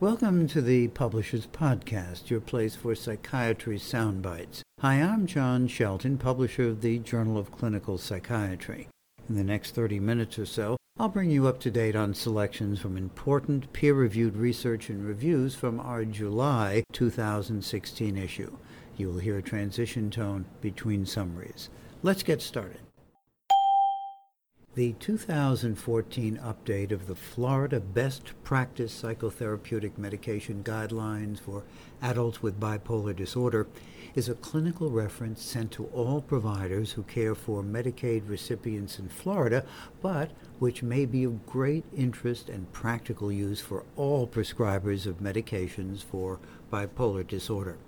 Welcome to the Publishers Podcast, your place for psychiatry soundbites. Hi, I'm John Shelton, publisher of the Journal of Clinical Psychiatry. In the next 30 minutes or so, I'll bring you up to date on selections from important peer reviewed research and reviews from our July 2016 issue. You will hear a transition tone between summaries. Let's get started. The 2014 update of the Florida Best Practice Psychotherapeutic Medication Guidelines for Adults with Bipolar Disorder is a clinical reference sent to all providers who care for Medicaid recipients in Florida, but which may be of great interest and practical use for all prescribers of medications for bipolar disorder.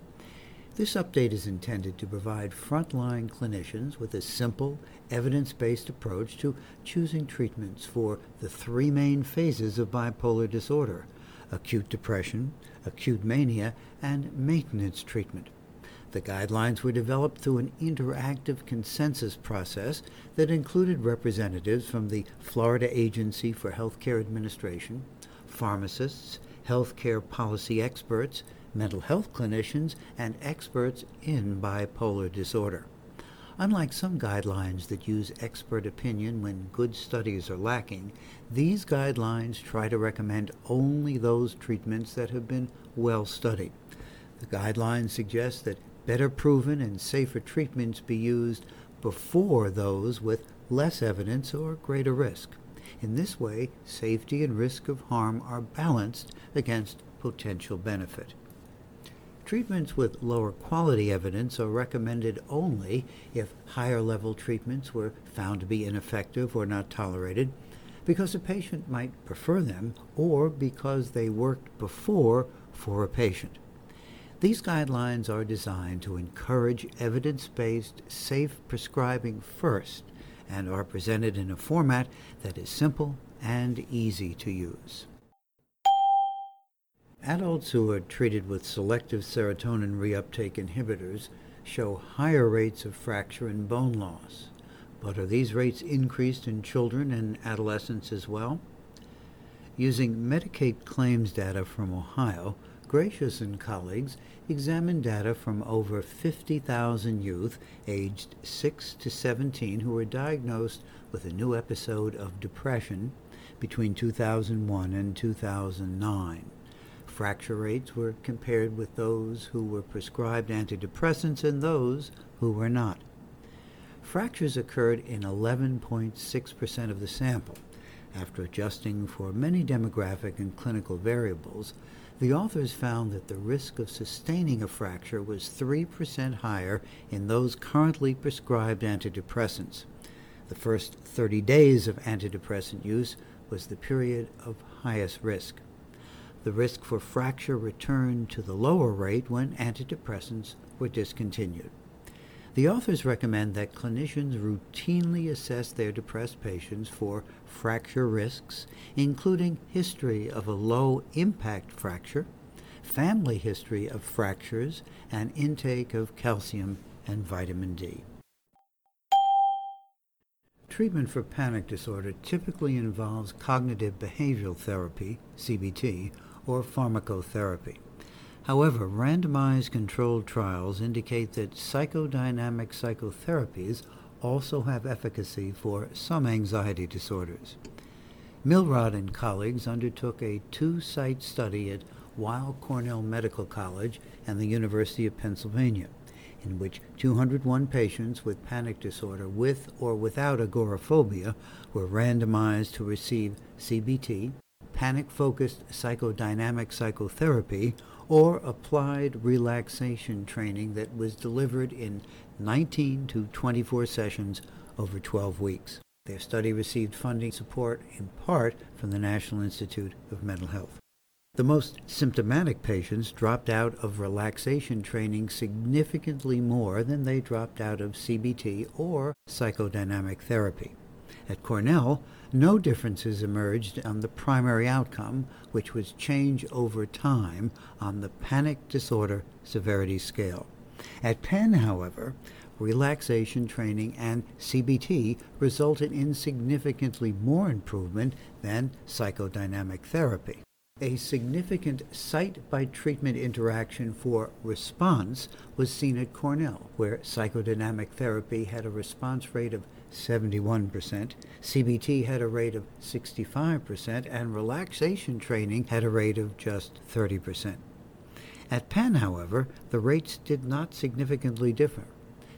This update is intended to provide frontline clinicians with a simple, evidence based approach to choosing treatments for the three main phases of bipolar disorder acute depression, acute mania, and maintenance treatment. The guidelines were developed through an interactive consensus process that included representatives from the Florida Agency for Healthcare Administration, pharmacists, healthcare policy experts, mental health clinicians, and experts in bipolar disorder. Unlike some guidelines that use expert opinion when good studies are lacking, these guidelines try to recommend only those treatments that have been well studied. The guidelines suggest that better proven and safer treatments be used before those with less evidence or greater risk. In this way, safety and risk of harm are balanced against potential benefit. Treatments with lower quality evidence are recommended only if higher level treatments were found to be ineffective or not tolerated, because a patient might prefer them or because they worked before for a patient. These guidelines are designed to encourage evidence based, safe prescribing first and are presented in a format that is simple and easy to use. Adults who are treated with selective serotonin reuptake inhibitors show higher rates of fracture and bone loss. But are these rates increased in children and adolescents as well? Using Medicaid claims data from Ohio, Gracious and colleagues examined data from over 50,000 youth aged 6 to 17 who were diagnosed with a new episode of depression between 2001 and 2009. Fracture rates were compared with those who were prescribed antidepressants and those who were not. Fractures occurred in 11.6% of the sample. After adjusting for many demographic and clinical variables, the authors found that the risk of sustaining a fracture was 3% higher in those currently prescribed antidepressants. The first 30 days of antidepressant use was the period of highest risk the risk for fracture returned to the lower rate when antidepressants were discontinued. The authors recommend that clinicians routinely assess their depressed patients for fracture risks, including history of a low impact fracture, family history of fractures, and intake of calcium and vitamin D. Treatment for panic disorder typically involves cognitive behavioral therapy, CBT, or pharmacotherapy. However, randomized controlled trials indicate that psychodynamic psychotherapies also have efficacy for some anxiety disorders. Milrod and colleagues undertook a two site study at Weill Cornell Medical College and the University of Pennsylvania, in which 201 patients with panic disorder with or without agoraphobia were randomized to receive CBT, panic focused psychodynamic psychotherapy or applied relaxation training that was delivered in 19 to 24 sessions over 12 weeks. Their study received funding support in part from the National Institute of Mental Health. The most symptomatic patients dropped out of relaxation training significantly more than they dropped out of CBT or psychodynamic therapy. At Cornell, no differences emerged on the primary outcome, which was change over time on the panic disorder severity scale. At Penn, however, relaxation training and CBT resulted in significantly more improvement than psychodynamic therapy. A significant site by treatment interaction for response was seen at Cornell, where psychodynamic therapy had a response rate of 71%, CBT had a rate of 65%, and relaxation training had a rate of just 30%. At Penn, however, the rates did not significantly differ.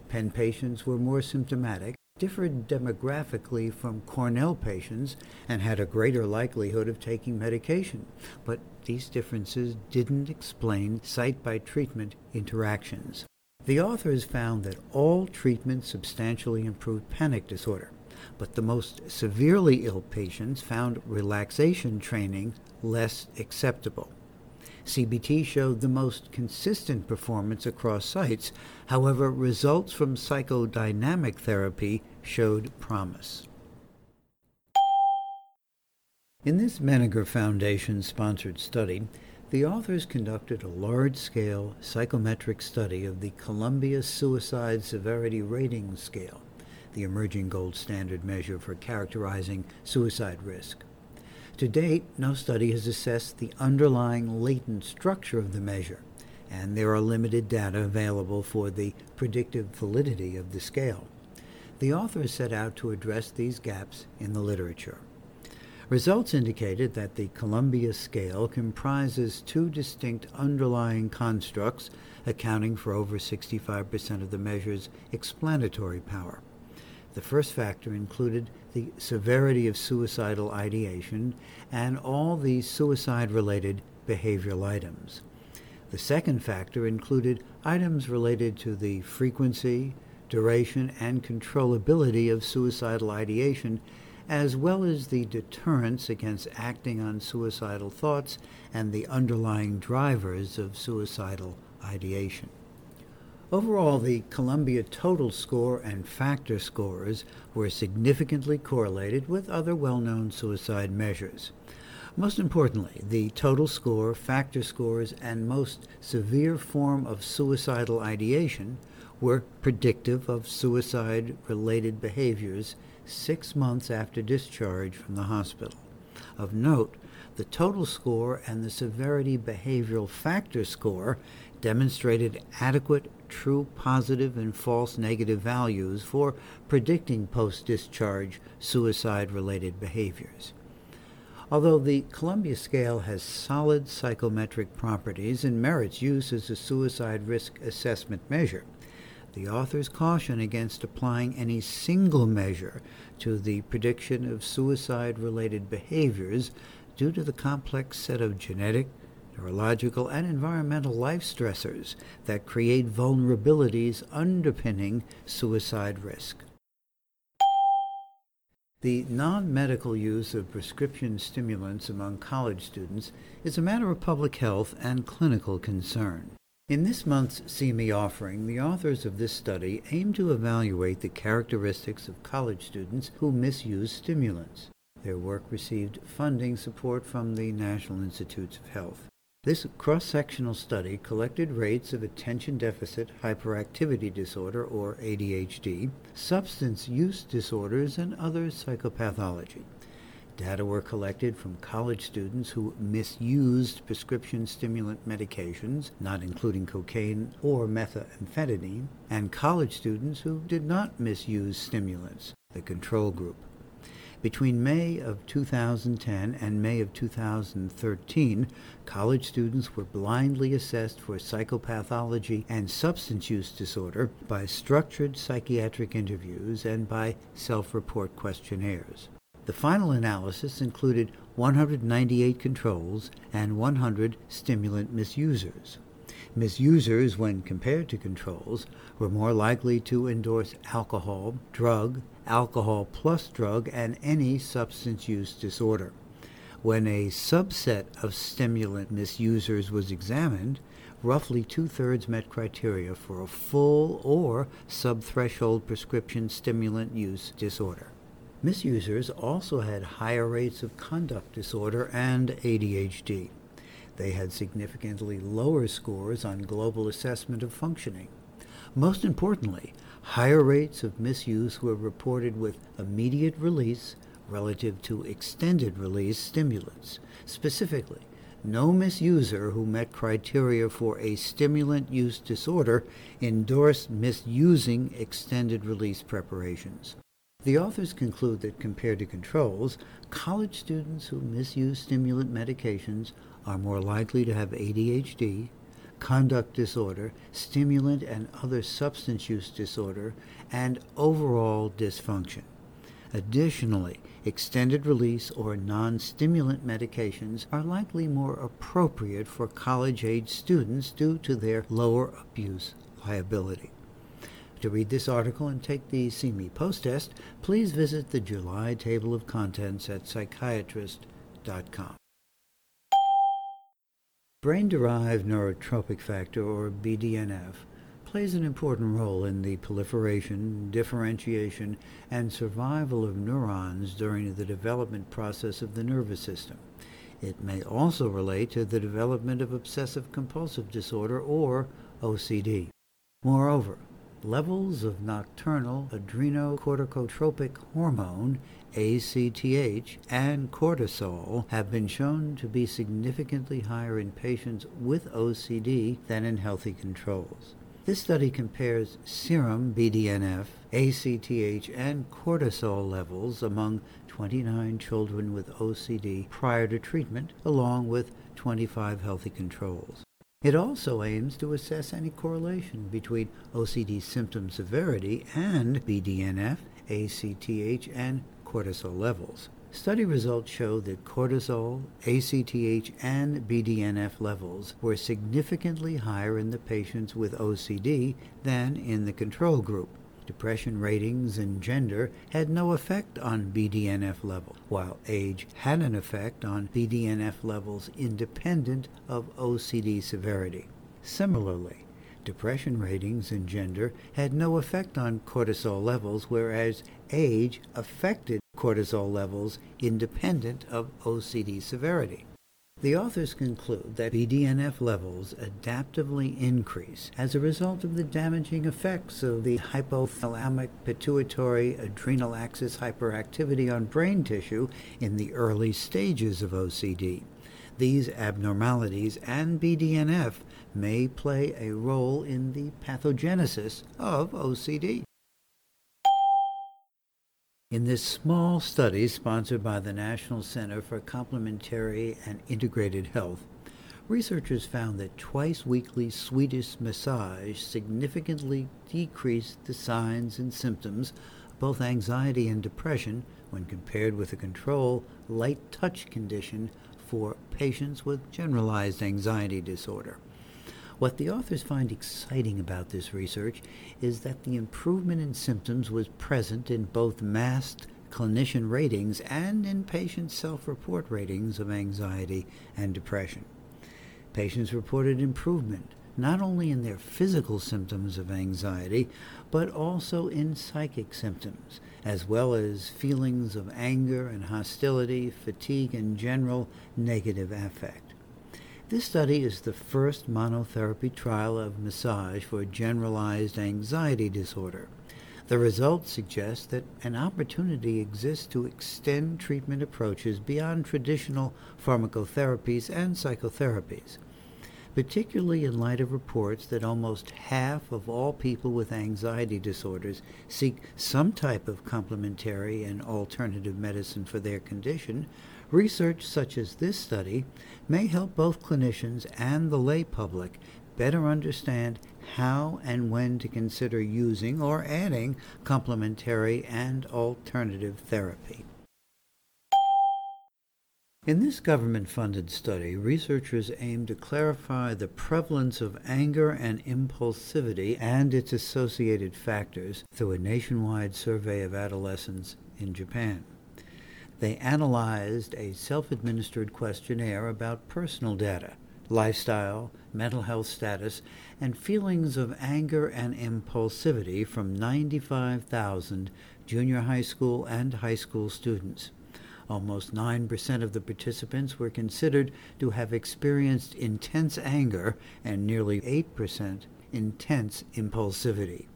Penn patients were more symptomatic, differed demographically from Cornell patients, and had a greater likelihood of taking medication. But these differences didn't explain site by treatment interactions. The authors found that all treatments substantially improved panic disorder, but the most severely ill patients found relaxation training less acceptable. CBT showed the most consistent performance across sites. However, results from psychodynamic therapy showed promise. In this Menninger Foundation sponsored study, the authors conducted a large scale psychometric study of the Columbia Suicide Severity Rating Scale, the emerging gold standard measure for characterizing suicide risk. To date, no study has assessed the underlying latent structure of the measure, and there are limited data available for the predictive validity of the scale. The authors set out to address these gaps in the literature. Results indicated that the Columbia scale comprises two distinct underlying constructs accounting for over 65% of the measure's explanatory power. The first factor included the severity of suicidal ideation and all the suicide related behavioral items. The second factor included items related to the frequency, duration, and controllability of suicidal ideation, as well as the deterrence against acting on suicidal thoughts and the underlying drivers of suicidal ideation. Overall, the Columbia total score and factor scores were significantly correlated with other well known suicide measures. Most importantly, the total score, factor scores, and most severe form of suicidal ideation were predictive of suicide related behaviors six months after discharge from the hospital. Of note, the total score and the severity behavioral factor score demonstrated adequate true positive and false negative values for predicting post discharge suicide related behaviors. Although the Columbia scale has solid psychometric properties and merits use as a suicide risk assessment measure, the authors caution against applying any single measure to the prediction of suicide related behaviors due to the complex set of genetic, neurological, and environmental life stressors that create vulnerabilities underpinning suicide risk. The non medical use of prescription stimulants among college students is a matter of public health and clinical concern. In this month's CME offering, the authors of this study aim to evaluate the characteristics of college students who misuse stimulants. Their work received funding support from the National Institutes of Health. This cross sectional study collected rates of attention deficit hyperactivity disorder, or ADHD, substance use disorders, and other psychopathology. Data were collected from college students who misused prescription stimulant medications, not including cocaine or methamphetamine, and college students who did not misuse stimulants, the control group. Between May of 2010 and May of 2013, college students were blindly assessed for psychopathology and substance use disorder by structured psychiatric interviews and by self report questionnaires. The final analysis included 198 controls and 100 stimulant misusers. Misusers, when compared to controls, were more likely to endorse alcohol, drug, alcohol plus drug, and any substance use disorder. When a subset of stimulant misusers was examined, roughly two thirds met criteria for a full or subthreshold prescription stimulant use disorder. Misusers also had higher rates of conduct disorder and ADHD. They had significantly lower scores on global assessment of functioning. Most importantly, Higher rates of misuse were reported with immediate release relative to extended release stimulants. Specifically, no misuser who met criteria for a stimulant use disorder endorsed misusing extended release preparations. The authors conclude that compared to controls, college students who misuse stimulant medications are more likely to have ADHD, conduct disorder, stimulant and other substance use disorder, and overall dysfunction. Additionally, extended release or non stimulant medications are likely more appropriate for college age students due to their lower abuse liability. To read this article and take the CME post test, please visit the July table of contents at psychiatrist.com. Brain derived neurotrophic factor, or BDNF, plays an important role in the proliferation, differentiation, and survival of neurons during the development process of the nervous system. It may also relate to the development of obsessive compulsive disorder, or OCD. Moreover, levels of nocturnal adrenocorticotropic hormone ACTH and cortisol have been shown to be significantly higher in patients with OCD than in healthy controls. This study compares serum BDNF, ACTH, and cortisol levels among 29 children with OCD prior to treatment, along with 25 healthy controls. It also aims to assess any correlation between OCD symptom severity and BDNF, ACTH, and cortisol levels. Study results show that cortisol, ACTH, and BDNF levels were significantly higher in the patients with OCD than in the control group. Depression ratings and gender had no effect on BDNF level, while age had an effect on BDNF levels independent of OCD severity. Similarly, depression ratings and gender had no effect on cortisol levels, whereas age affected cortisol levels independent of OCD severity. The authors conclude that BDNF levels adaptively increase as a result of the damaging effects of the hypothalamic pituitary adrenal axis hyperactivity on brain tissue in the early stages of OCD. These abnormalities and BDNF may play a role in the pathogenesis of OCD. In this small study sponsored by the National Center for Complementary and Integrated Health, researchers found that twice weekly Swedish massage significantly decreased the signs and symptoms of both anxiety and depression when compared with a control light touch condition for patients with generalized anxiety disorder. What the authors find exciting about this research is that the improvement in symptoms was present in both masked clinician ratings and in patient self report ratings of anxiety and depression. Patients reported improvement not only in their physical symptoms of anxiety, but also in psychic symptoms, as well as feelings of anger and hostility, fatigue, and general negative affect. This study is the first monotherapy trial of massage for generalized anxiety disorder. The results suggest that an opportunity exists to extend treatment approaches beyond traditional pharmacotherapies and psychotherapies, particularly in light of reports that almost half of all people with anxiety disorders seek some type of complementary and alternative medicine for their condition, Research such as this study may help both clinicians and the lay public better understand how and when to consider using or adding complementary and alternative therapy. In this government funded study, researchers aim to clarify the prevalence of anger and impulsivity and its associated factors through a nationwide survey of adolescents in Japan. They analyzed a self administered questionnaire about personal data, lifestyle, mental health status, and feelings of anger and impulsivity from 95,000 junior high school and high school students. Almost 9% of the participants were considered to have experienced intense anger and nearly 8% intense impulsivity.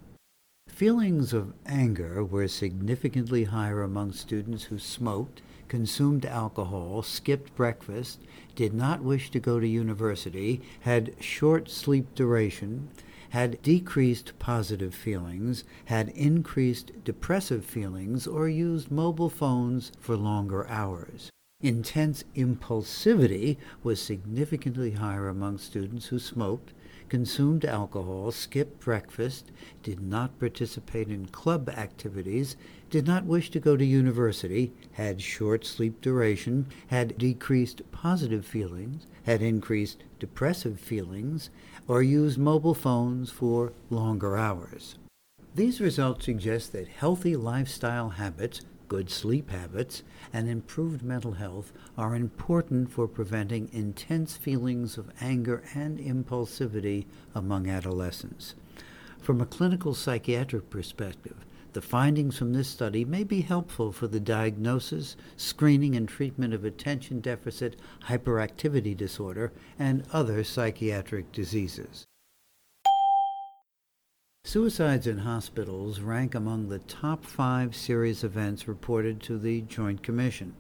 Feelings of anger were significantly higher among students who smoked consumed alcohol, skipped breakfast, did not wish to go to university, had short sleep duration, had decreased positive feelings, had increased depressive feelings, or used mobile phones for longer hours. Intense impulsivity was significantly higher among students who smoked, consumed alcohol, skipped breakfast, did not participate in club activities, did not wish to go to university, had short sleep duration, had decreased positive feelings, had increased depressive feelings, or used mobile phones for longer hours. These results suggest that healthy lifestyle habits good sleep habits, and improved mental health are important for preventing intense feelings of anger and impulsivity among adolescents. From a clinical psychiatric perspective, the findings from this study may be helpful for the diagnosis, screening, and treatment of attention deficit hyperactivity disorder and other psychiatric diseases. Suicides in hospitals rank among the top five serious events reported to the Joint Commission.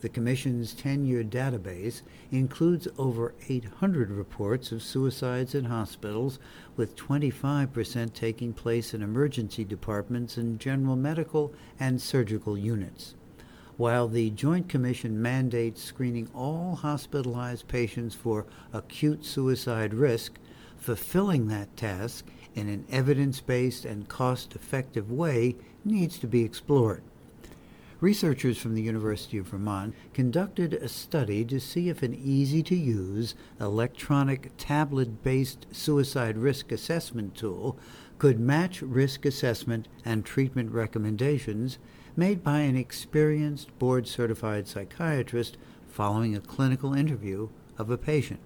The Commission's 10 year database includes over 800 reports of suicides in hospitals, with 25% taking place in emergency departments and general medical and surgical units. While the Joint Commission mandates screening all hospitalized patients for acute suicide risk, fulfilling that task in an evidence based and cost effective way needs to be explored. Researchers from the University of Vermont conducted a study to see if an easy to use electronic tablet based suicide risk assessment tool could match risk assessment and treatment recommendations made by an experienced board certified psychiatrist following a clinical interview of a patient.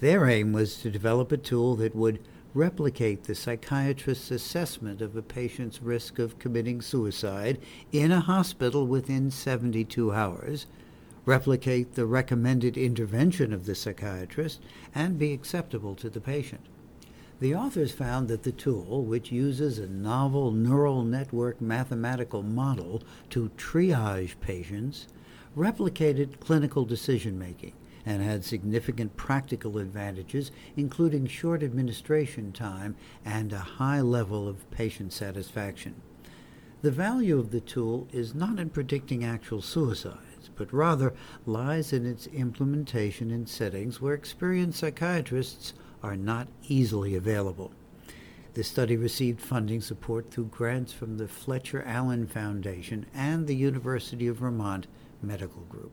Their aim was to develop a tool that would replicate the psychiatrist's assessment of a patient's risk of committing suicide in a hospital within 72 hours, replicate the recommended intervention of the psychiatrist, and be acceptable to the patient. The authors found that the tool, which uses a novel neural network mathematical model to triage patients, replicated clinical decision making and had significant practical advantages, including short administration time and a high level of patient satisfaction. The value of the tool is not in predicting actual suicides, but rather lies in its implementation in settings where experienced psychiatrists are not easily available. The study received funding support through grants from the Fletcher Allen Foundation and the University of Vermont Medical Group.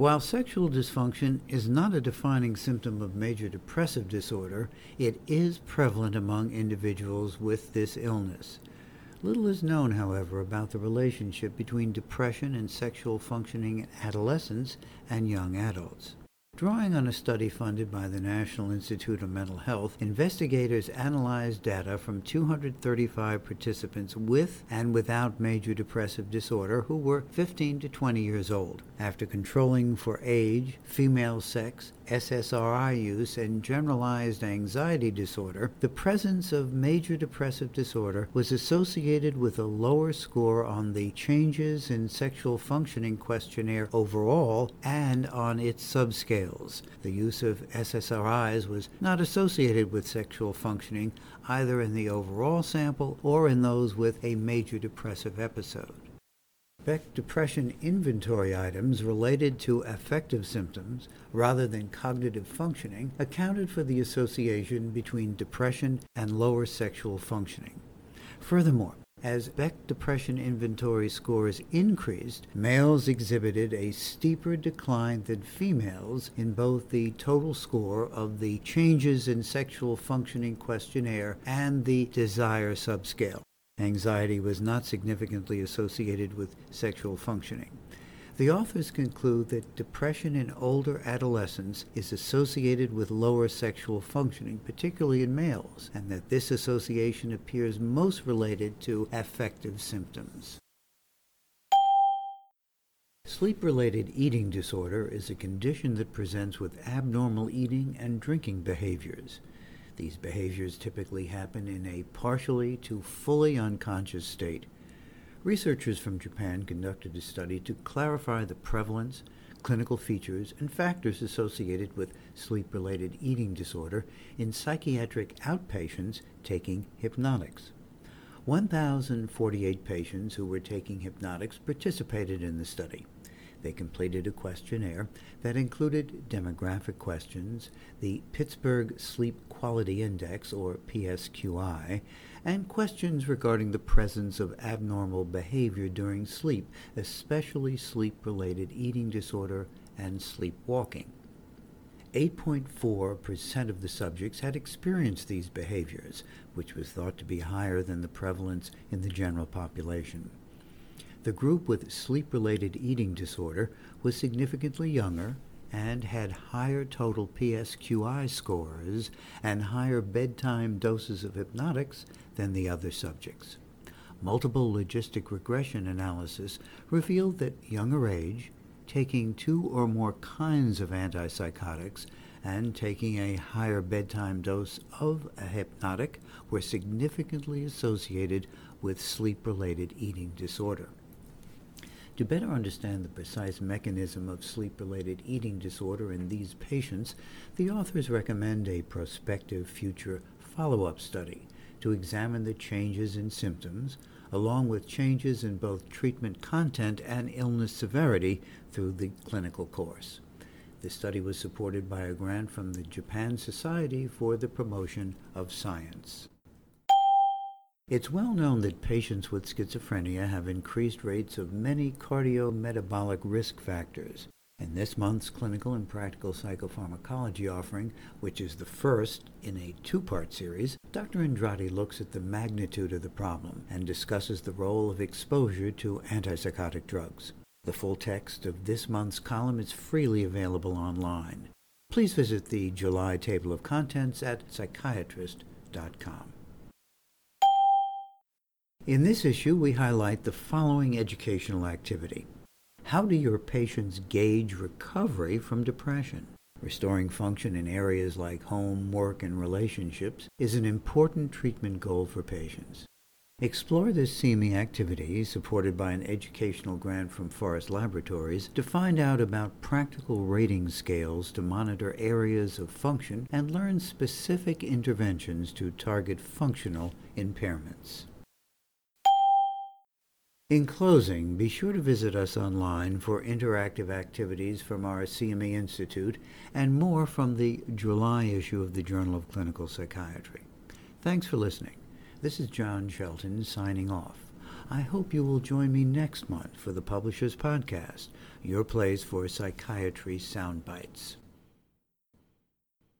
While sexual dysfunction is not a defining symptom of major depressive disorder, it is prevalent among individuals with this illness. Little is known, however, about the relationship between depression and sexual functioning in adolescents and young adults. Drawing on a study funded by the National Institute of Mental Health, investigators analyzed data from 235 participants with and without major depressive disorder who were 15 to 20 years old. After controlling for age, female sex, SSRI use, and generalized anxiety disorder, the presence of major depressive disorder was associated with a lower score on the Changes in Sexual Functioning questionnaire overall and on its subscales. The use of SSRIs was not associated with sexual functioning either in the overall sample or in those with a major depressive episode. Beck depression inventory items related to affective symptoms rather than cognitive functioning accounted for the association between depression and lower sexual functioning. Furthermore, as Beck depression inventory scores increased, males exhibited a steeper decline than females in both the total score of the changes in sexual functioning questionnaire and the desire subscale. Anxiety was not significantly associated with sexual functioning. The authors conclude that depression in older adolescents is associated with lower sexual functioning, particularly in males, and that this association appears most related to affective symptoms. Sleep related eating disorder is a condition that presents with abnormal eating and drinking behaviors. These behaviors typically happen in a partially to fully unconscious state. Researchers from Japan conducted a study to clarify the prevalence, clinical features, and factors associated with sleep related eating disorder in psychiatric outpatients taking hypnotics. 1,048 patients who were taking hypnotics participated in the study. They completed a questionnaire that included demographic questions, the Pittsburgh Sleep Quality Index, or PSQI, and questions regarding the presence of abnormal behavior during sleep, especially sleep related eating disorder and sleepwalking. 8.4% of the subjects had experienced these behaviors, which was thought to be higher than the prevalence in the general population. The group with sleep related eating disorder was significantly younger and had higher total PSQI scores and higher bedtime doses of hypnotics than the other subjects. Multiple logistic regression analysis revealed that younger age, taking two or more kinds of antipsychotics, and taking a higher bedtime dose of a hypnotic were significantly associated with sleep related eating disorder. To better understand the precise mechanism of sleep related eating disorder in these patients, the authors recommend a prospective future follow up study to examine the changes in symptoms, along with changes in both treatment content and illness severity through the clinical course. The study was supported by a grant from the Japan Society for the Promotion of Science. It's well known that patients with schizophrenia have increased rates of many cardiometabolic risk factors. In this month's clinical and practical psychopharmacology offering, which is the first in a two part series, Dr. Andrade looks at the magnitude of the problem and discusses the role of exposure to antipsychotic drugs. The full text of this month's column is freely available online. Please visit the July table of contents at psychiatrist.com. In this issue, we highlight the following educational activity. How do your patients gauge recovery from depression? Restoring function in areas like home, work, and relationships is an important treatment goal for patients. Explore this CME activity, supported by an educational grant from Forest Laboratories, to find out about practical rating scales to monitor areas of function and learn specific interventions to target functional impairments. In closing, be sure to visit us online for interactive activities from our CME Institute and more from the July issue of the Journal of Clinical Psychiatry. Thanks for listening. This is John Shelton signing off. I hope you will join me next month for the Publishers Podcast, your place for psychiatry sound bites.